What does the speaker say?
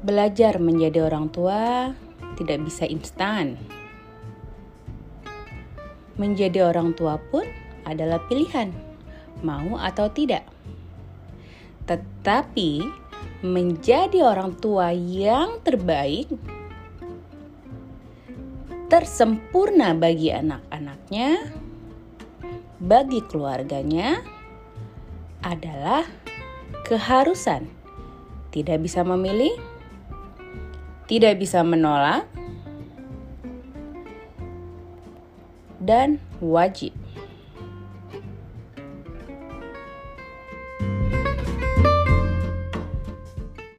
Belajar menjadi orang tua tidak bisa instan. Menjadi orang tua pun adalah pilihan, mau atau tidak. Tetapi menjadi orang tua yang terbaik, tersempurna bagi anak-anaknya, bagi keluarganya, adalah keharusan. Tidak bisa memilih tidak bisa menolak, dan wajib.